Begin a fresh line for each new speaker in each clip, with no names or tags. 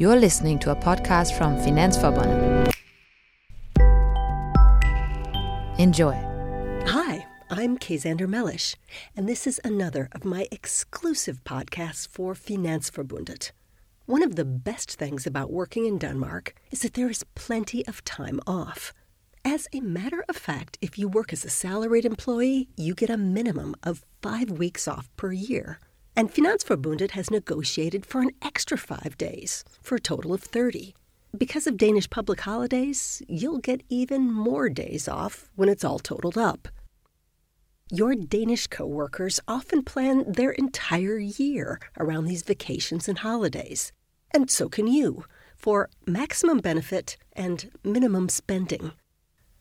You're listening to a podcast from Finansforbundet. Enjoy.
Hi, I'm Kay Xander Mellish, and this is another of my exclusive podcasts for Finansforbundet. One of the best things about working in Denmark is that there is plenty of time off. As a matter of fact, if you work as a salaried employee, you get a minimum of five weeks off per year. And Finansforbundet has negotiated for an extra five days, for a total of 30. Because of Danish public holidays, you'll get even more days off when it's all totaled up. Your Danish coworkers often plan their entire year around these vacations and holidays. And so can you, for maximum benefit and minimum spending.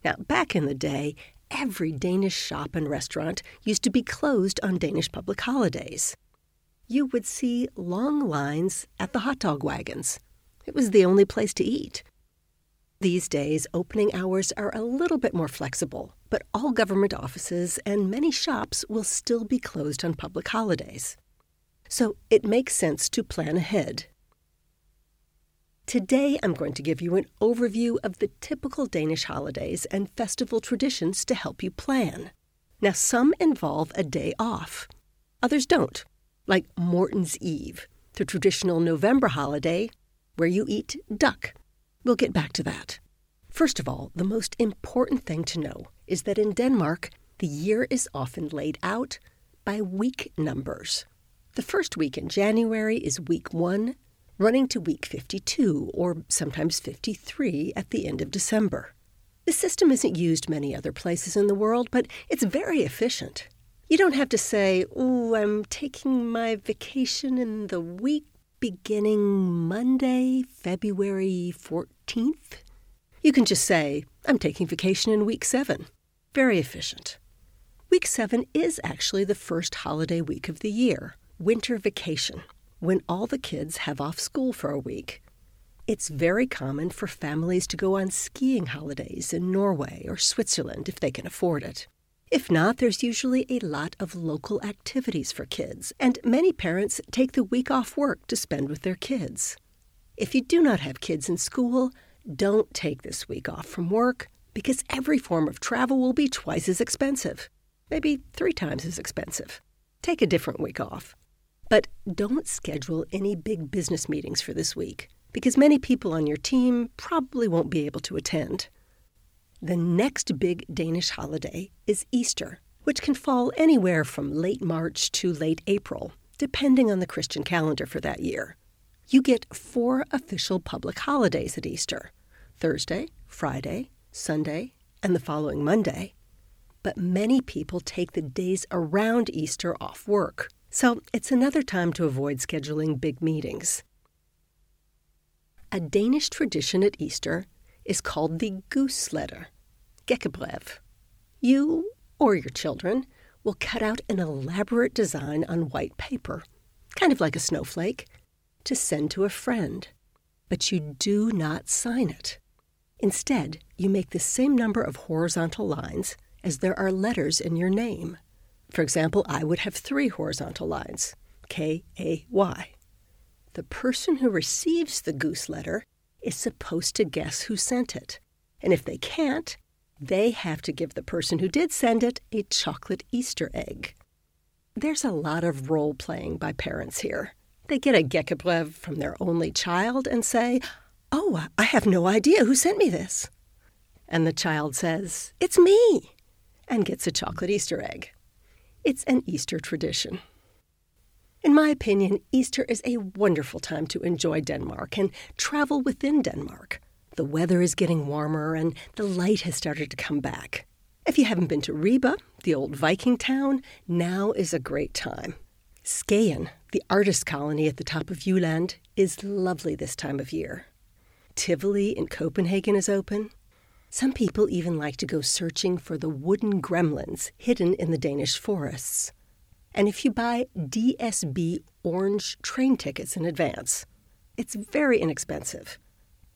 Now, back in the day, every Danish shop and restaurant used to be closed on Danish public holidays you would see long lines at the hot dog wagons. It was the only place to eat. These days, opening hours are a little bit more flexible, but all government offices and many shops will still be closed on public holidays. So it makes sense to plan ahead. Today, I'm going to give you an overview of the typical Danish holidays and festival traditions to help you plan. Now, some involve a day off, others don't like Morten's Eve, the traditional November holiday where you eat duck. We'll get back to that. First of all, the most important thing to know is that in Denmark, the year is often laid out by week numbers. The first week in January is week 1, running to week 52 or sometimes 53 at the end of December. This system isn't used many other places in the world, but it's very efficient. You don't have to say, "Oh, I'm taking my vacation in the week beginning Monday, February 14th." You can just say, "I'm taking vacation in week 7." Very efficient. Week 7 is actually the first holiday week of the year, winter vacation, when all the kids have off school for a week. It's very common for families to go on skiing holidays in Norway or Switzerland if they can afford it. If not, there's usually a lot of local activities for kids, and many parents take the week off work to spend with their kids. If you do not have kids in school, don't take this week off from work because every form of travel will be twice as expensive, maybe three times as expensive. Take a different week off. But don't schedule any big business meetings for this week because many people on your team probably won't be able to attend. The next big Danish holiday is Easter, which can fall anywhere from late March to late April, depending on the Christian calendar for that year. You get four official public holidays at Easter Thursday, Friday, Sunday, and the following Monday. But many people take the days around Easter off work, so it's another time to avoid scheduling big meetings. A Danish tradition at Easter is called the goose letter, Gækkebrev. You or your children will cut out an elaborate design on white paper, kind of like a snowflake, to send to a friend. But you do not sign it. Instead, you make the same number of horizontal lines as there are letters in your name. For example, I would have three horizontal lines K A Y. The person who receives the goose letter is supposed to guess who sent it. And if they can't, they have to give the person who did send it a chocolate Easter egg. There's a lot of role playing by parents here. They get a Gækkebrev from their only child and say, Oh, I have no idea who sent me this. And the child says, It's me, and gets a chocolate Easter egg. It's an Easter tradition. In my opinion, Easter is a wonderful time to enjoy Denmark and travel within Denmark. The weather is getting warmer and the light has started to come back. If you haven't been to Ribe, the old Viking town, now is a great time. Skagen, the artist colony at the top of Jylland, is lovely this time of year. Tivoli in Copenhagen is open. Some people even like to go searching for the wooden gremlins hidden in the Danish forests. And if you buy DSB orange train tickets in advance, it's very inexpensive.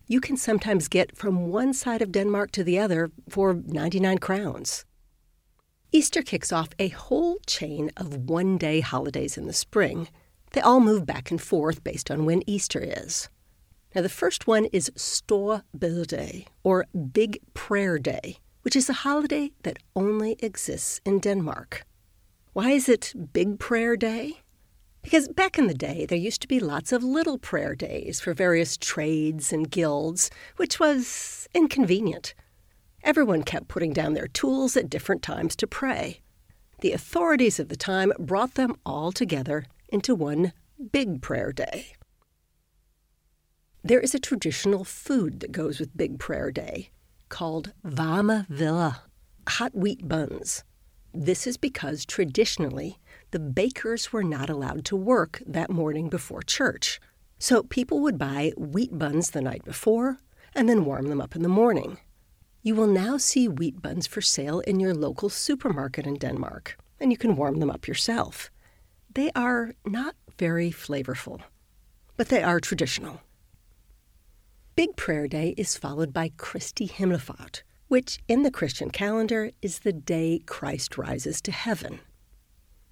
You can sometimes get from one side of Denmark to the other for 99 crowns. Easter kicks off a whole chain of one day holidays in the spring. They all move back and forth based on when Easter is. Now, the first one is Store Bededag, or Big Prayer Day, which is a holiday that only exists in Denmark. Why is it Big Prayer Day? Because back in the day, there used to be lots of little prayer days for various trades and guilds, which was inconvenient. Everyone kept putting down their tools at different times to pray. The authorities of the time brought them all together into one big prayer day. There is a traditional food that goes with Big Prayer Day called varme hveder, hot wheat buns. This is because traditionally the bakers were not allowed to work that morning before church. So people would buy wheat buns the night before and then warm them up in the morning. You will now see wheat buns for sale in your local supermarket in Denmark, and you can warm them up yourself. They are not very flavorful, but they are traditional. Big Prayer Day is followed by Kristi Himmelfart, which in the Christian calendar is the day Christ rises to heaven.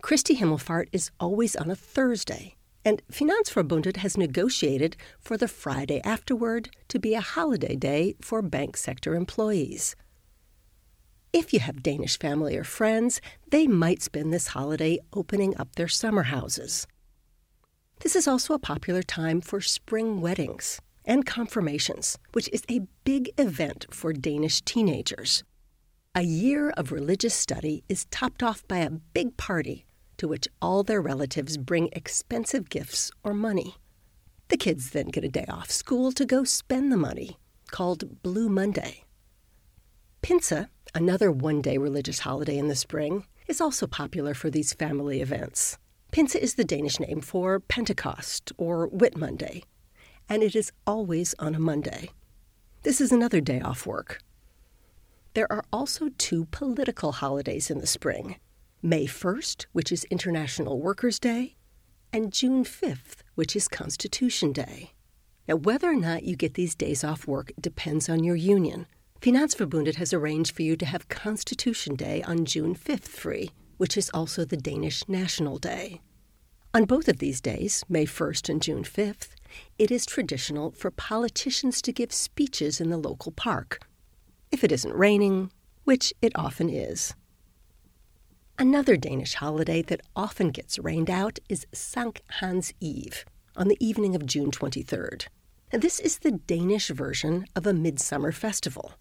Kristi Himmelfart is always on a Thursday, and Finansforbundet has negotiated for the Friday afterward to be a holiday day for bank sector employees. If you have Danish family or friends, they might spend this holiday opening up their summer houses. This is also a popular time for spring weddings and confirmations, which is a big event for Danish teenagers. A year of religious study is topped off by a big party to which all their relatives bring expensive gifts or money. The kids then get a day off school to go spend the money, called Blue Monday. Pinse, another one day religious holiday in the spring, is also popular for these family events. Pinse is the Danish name for Pentecost or Whit Monday, and it is always on a Monday. This is another day off work. There are also two political holidays in the spring May 1st, which is International Workers' Day, and June 5th, which is Constitution Day. Now, whether or not you get these days off work depends on your union. Finansforbundet has arranged for you to have Constitution Day on June 5th free, which is also the Danish National Day. On both of these days, May 1st and June 5th, it is traditional for politicians to give speeches in the local park, if it isn't raining, which it often is. Another Danish holiday that often gets rained out is Sankt Hans Eve, on the evening of June 23rd. This is the Danish version of a midsummer festival.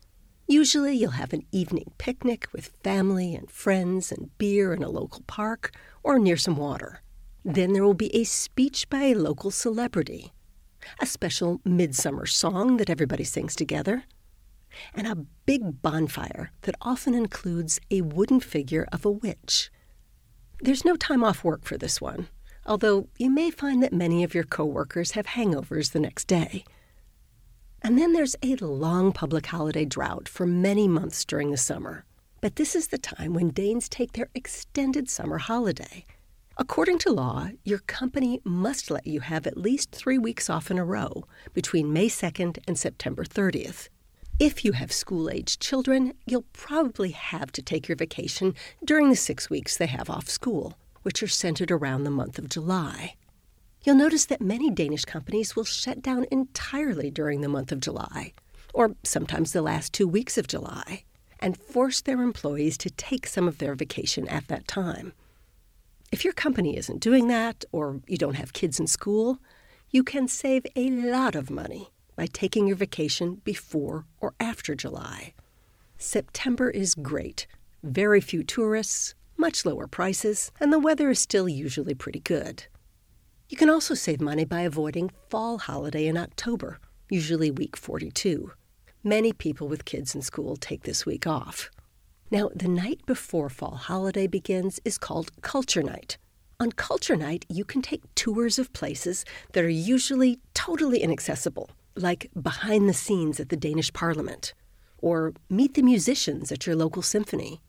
Usually, you'll have an evening picnic with family and friends and beer in a local park or near some water. Then there will be a speech by a local celebrity, a special midsummer song that everybody sings together, and a big bonfire that often includes a wooden figure of a witch. There's no time off work for this one, although you may find that many of your coworkers have hangovers the next day. And then there's a long public holiday drought for many months during the summer. But this is the time when Danes take their extended summer holiday. According to law, your company must let you have at least three weeks off in a row between May 2nd and September 30th. If you have school aged children, you'll probably have to take your vacation during the six weeks they have off school, which are centered around the month of July. You'll notice that many Danish companies will shut down entirely during the month of July, or sometimes the last two weeks of July, and force their employees to take some of their vacation at that time. If your company isn't doing that, or you don't have kids in school, you can save a lot of money by taking your vacation before or after July. September is great. Very few tourists, much lower prices, and the weather is still usually pretty good. You can also save money by avoiding fall holiday in October, usually week 42. Many people with kids in school take this week off. Now, the night before fall holiday begins is called Culture Night. On Culture Night, you can take tours of places that are usually totally inaccessible, like behind the scenes at the Danish Parliament, or meet the musicians at your local symphony,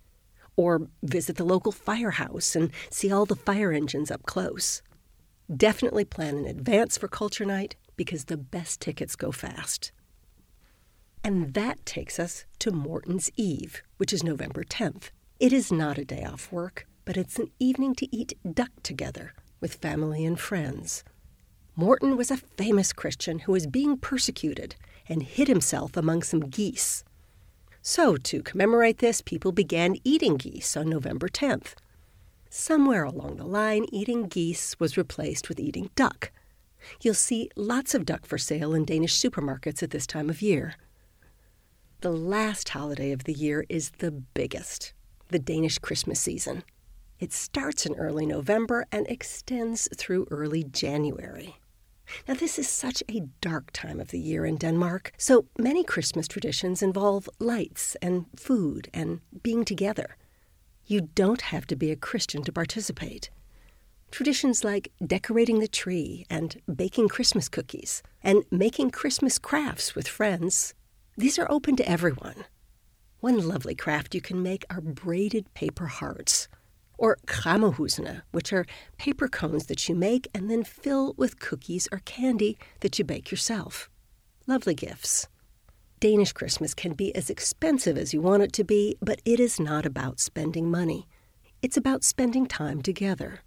or visit the local firehouse and see all the fire engines up close. Definitely plan in advance for Culture Night because the best tickets go fast. And that takes us to Morten's Eve, which is November 10th. It is not a day off work, but it's an evening to eat duck together with family and friends. Morton was a famous Christian who was being persecuted and hid himself among some geese. So, to commemorate this, people began eating geese on November 10th. Somewhere along the line, eating geese was replaced with eating duck. You'll see lots of duck for sale in Danish supermarkets at this time of year. The last holiday of the year is the biggest the Danish Christmas season. It starts in early November and extends through early January. Now, this is such a dark time of the year in Denmark, so many Christmas traditions involve lights and food and being together. You don't have to be a Christian to participate. Traditions like decorating the tree and baking Christmas cookies and making Christmas crafts with friends, these are open to everyone. One lovely craft you can make are braided paper hearts, or kræmmerhusene, which are paper cones that you make and then fill with cookies or candy that you bake yourself. Lovely gifts. Danish Christmas can be as expensive as you want it to be, but it is not about spending money. It's about spending time together.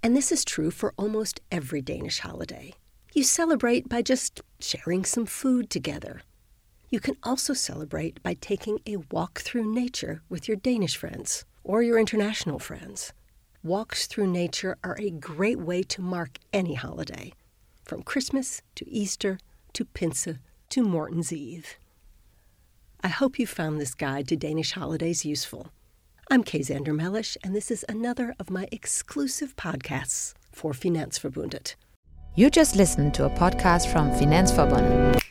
And this is true for almost every Danish holiday. You celebrate by just sharing some food together. You can also celebrate by taking a walk through nature with your Danish friends or your international friends. Walks through nature are a great way to mark any holiday, from Christmas to Easter to Pinse to Morten's Eve. I hope you found this guide to Danish holidays useful. I'm Kay Xander Mellish, and this is another of my exclusive podcasts for Finansforbundet.
You just listened to a podcast from Finansforbundet.